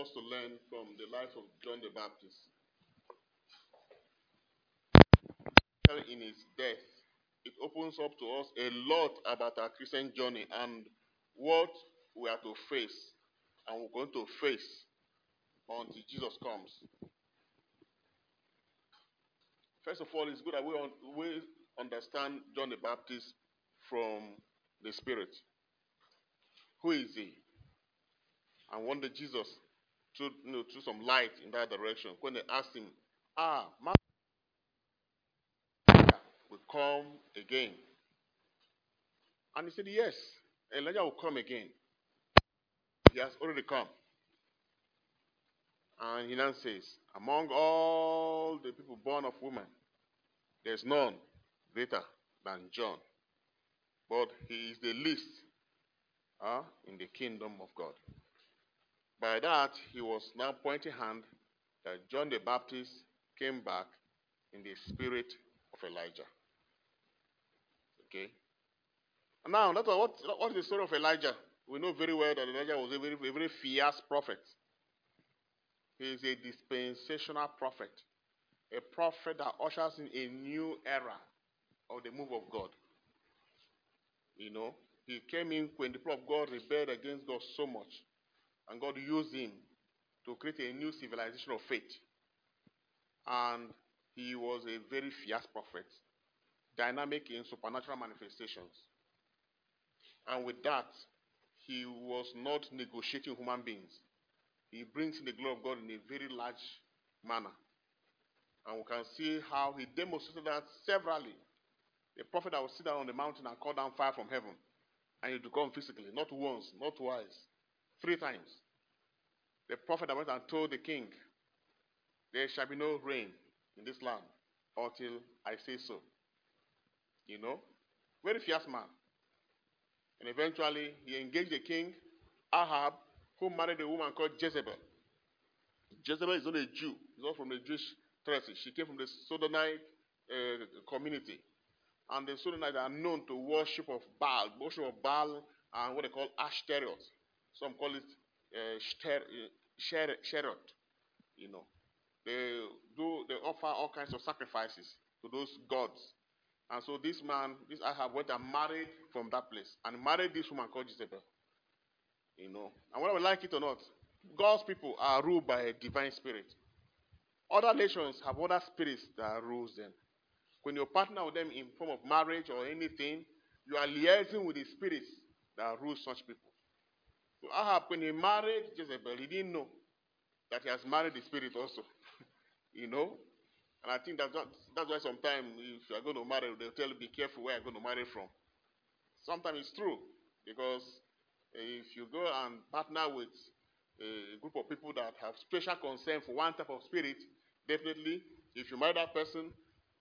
us to learn from the life of John the Baptist. In his death, it opens up to us a lot about our Christian journey and what we are to face and we're going to face until Jesus comes. First of all, it's good that we, un we understand John the Baptist from the Spirit. Who is he? And one day Jesus threw, you know, some light in that direction when they asked him, Ah, Master will come again. And he said, Yes, Elijah will come again. He has already come. And he now says, Among all the people born of woman, there's none greater than John. But he is the least uh, in the kingdom of God. By that, he was now pointing hand that John the Baptist came back in the spirit of Elijah. Okay? Now, that's what, what is the story of Elijah? We know very well that Elijah was a very, very fierce prophet. He is a dispensational prophet, a prophet that ushers in a new era of the move of God. You know, he came in when the people of God rebelled against God so much, and God used him to create a new civilization of faith. And he was a very fierce prophet, dynamic in supernatural manifestations. And with that, he was not negotiating human beings. He brings in the glory of God in a very large manner. And we can see how he demonstrated that severally. The prophet that will sit down on the mountain and call down fire from heaven. And he to come physically, not once, not twice, three times. The prophet went and told the king, There shall be no rain in this land until I say so. You know? Very fierce man. And eventually, he engaged the king, Ahab, who married a woman called Jezebel. Jezebel is not a Jew. She's not from the Jewish tradition. She came from the Sodonite uh, community. And the Sodonites are known to worship of Baal, worship of Baal and what they call Ashtaroth. Some call it uh, Sherot. You know, they do they offer all kinds of sacrifices to those gods and so this man, this Ahab, went and married from that place and married this woman called Jezebel. You know, and whether we like it or not, God's people are ruled by a divine spirit. Other nations have other spirits that rules them. When you partner with them in form of marriage or anything, you are liaising with the spirits that rule such people. So Ahab, when he married Jezebel, he didn't know that he has married the spirit also. you know, and I think that's, that's why sometimes if you're going to marry, they'll tell you, be careful where you're going to marry from. Sometimes it's true, because if you go and partner with a group of people that have special concern for one type of spirit, definitely, if you marry that person,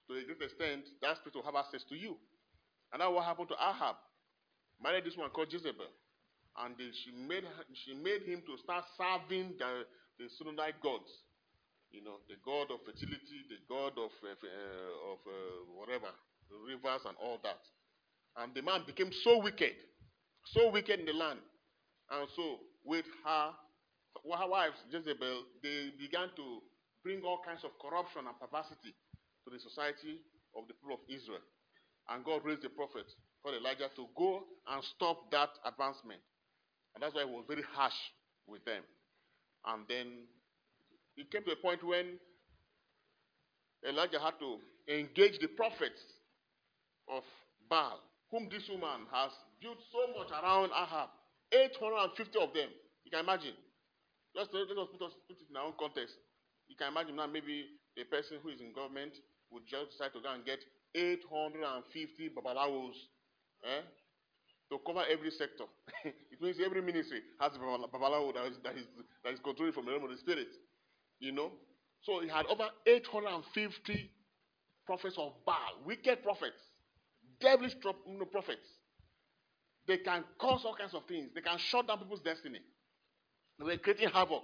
to a great extent, that spirit will have access to you. And that's what happened to Ahab. Married this one called Jezebel. And she, made, she made him to start serving the, the Sundanite gods. You know, the god of fertility, the god of, uh, of uh, whatever, the rivers and all that. And the man became so wicked, so wicked in the land. And so, with her, with her wife, Jezebel, they began to bring all kinds of corruption and perversity to the society of the people of Israel. And God raised a prophet called Elijah to go and stop that advancement. And that's why he was very harsh with them. And then it came to a point when Elijah had to engage the prophets of Baal, whom this woman has built so much around Ahab. 850 of them. You can imagine. Let's, let us put, us, put it in our own context. You can imagine now maybe a person who is in government would just decide to go and get 850 babalawos eh, to cover every sector. it means every ministry has a babalawo that is, that is, that is controlled from the realm of the spirit. You know? So he had over 850 prophets of Baal, wicked prophets, devilish prophets. They can cause all kinds of things. They can shut down people's destiny. They were creating havoc.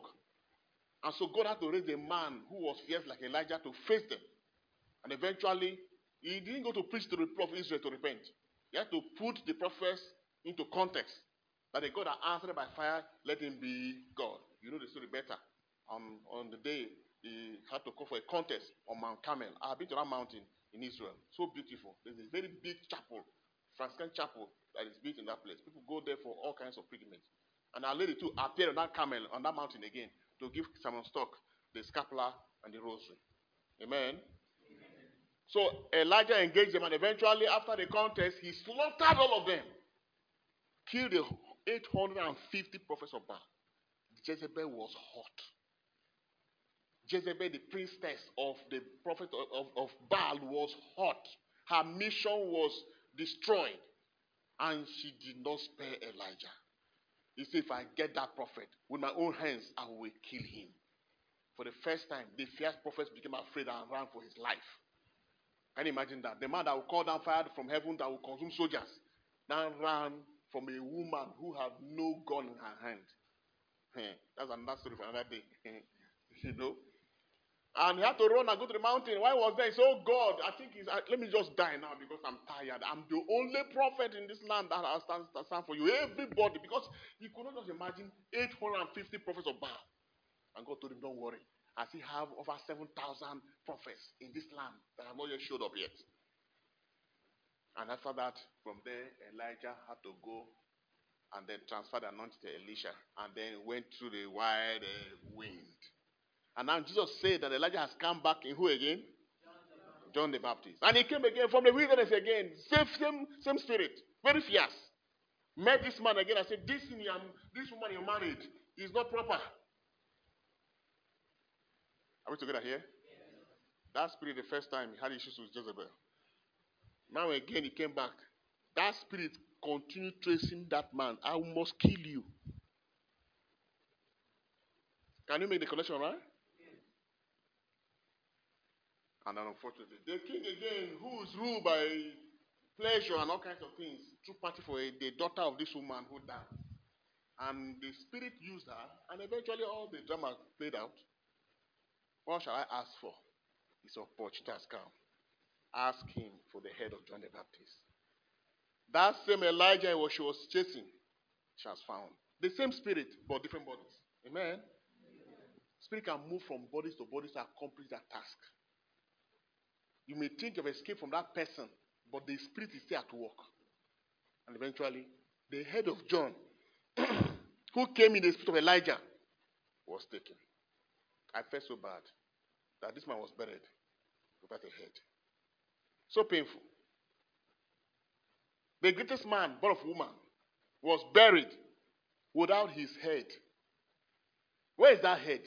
And so God had to raise a man who was fierce like Elijah to face them. And eventually, he didn't go to preach to the people of Israel to repent. He have to put the prophets into context. That the God that answered by fire, let him be God. You know the story better. on, on the day he had to go for a contest on Mount Carmel. I've been to that mountain in Israel. So beautiful. There's a very big chapel, Franciscan chapel, that is built in that place. People go there for all kinds of pilgrimage. And Our Lady too appeared on that camel, on that mountain again, to give Simon Stock the scapular and the rosary. Amen. So Elijah engaged them, and eventually, after the contest, he slaughtered all of them, killed the 850 prophets of Baal. Jezebel was hot. Jezebel, the priestess of the prophet of, of, of Baal, was hot. Her mission was destroyed. And she did not spare Elijah. He said, If I get that prophet with my own hands, I will kill him. For the first time, the fierce prophet became afraid and ran for his life. Can you imagine that? The man that will call down fire from heaven that will consume soldiers now ran from a woman who had no gun in her hand. That's another story for another day. you know? And he had to run and go to the mountain. Why was there? He said, Oh God, I think he's, uh, let me just die now because I'm tired. I'm the only prophet in this land that has stand, stand for you. Everybody, because he could not just imagine 850 prophets of Baal. And God told him, Don't worry. I still have over 7,000 prophets in this land that have not yet showed up yet. And after that, from there, Elijah had to go and then transfer the anointing to Elisha and then went through the wide uh, wind. And now Jesus said that Elijah has come back in who again? John the Baptist. And he came again from the wilderness again. Same, same, same spirit. Very fierce. Met this man again. I said, This, this woman you married is not proper. Are we together here? That spirit, the first time, he had issues with Jezebel. Now again, he came back. That spirit continued tracing that man. I must kill you. Can you make the connection, right? And then unfortunately, the king again, who is ruled by pleasure and all kinds of things, took party for the daughter of this woman who died. And the spirit used her, and eventually all the drama played out. What shall I ask for? His opportunity come. Ask him for the head of John the Baptist. That same Elijah she was chasing, she has found. The same spirit, but different bodies. Amen. Spirit can move from bodies to bodies to accomplish that task. You may think of escape from that person, but the spirit is still at work. And eventually, the head of John, who came in the spirit of Elijah, was taken. I felt so bad that this man was buried without a head. So painful. The greatest man, born of woman, was buried without his head. Where is that head?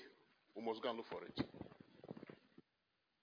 We must go and look for it.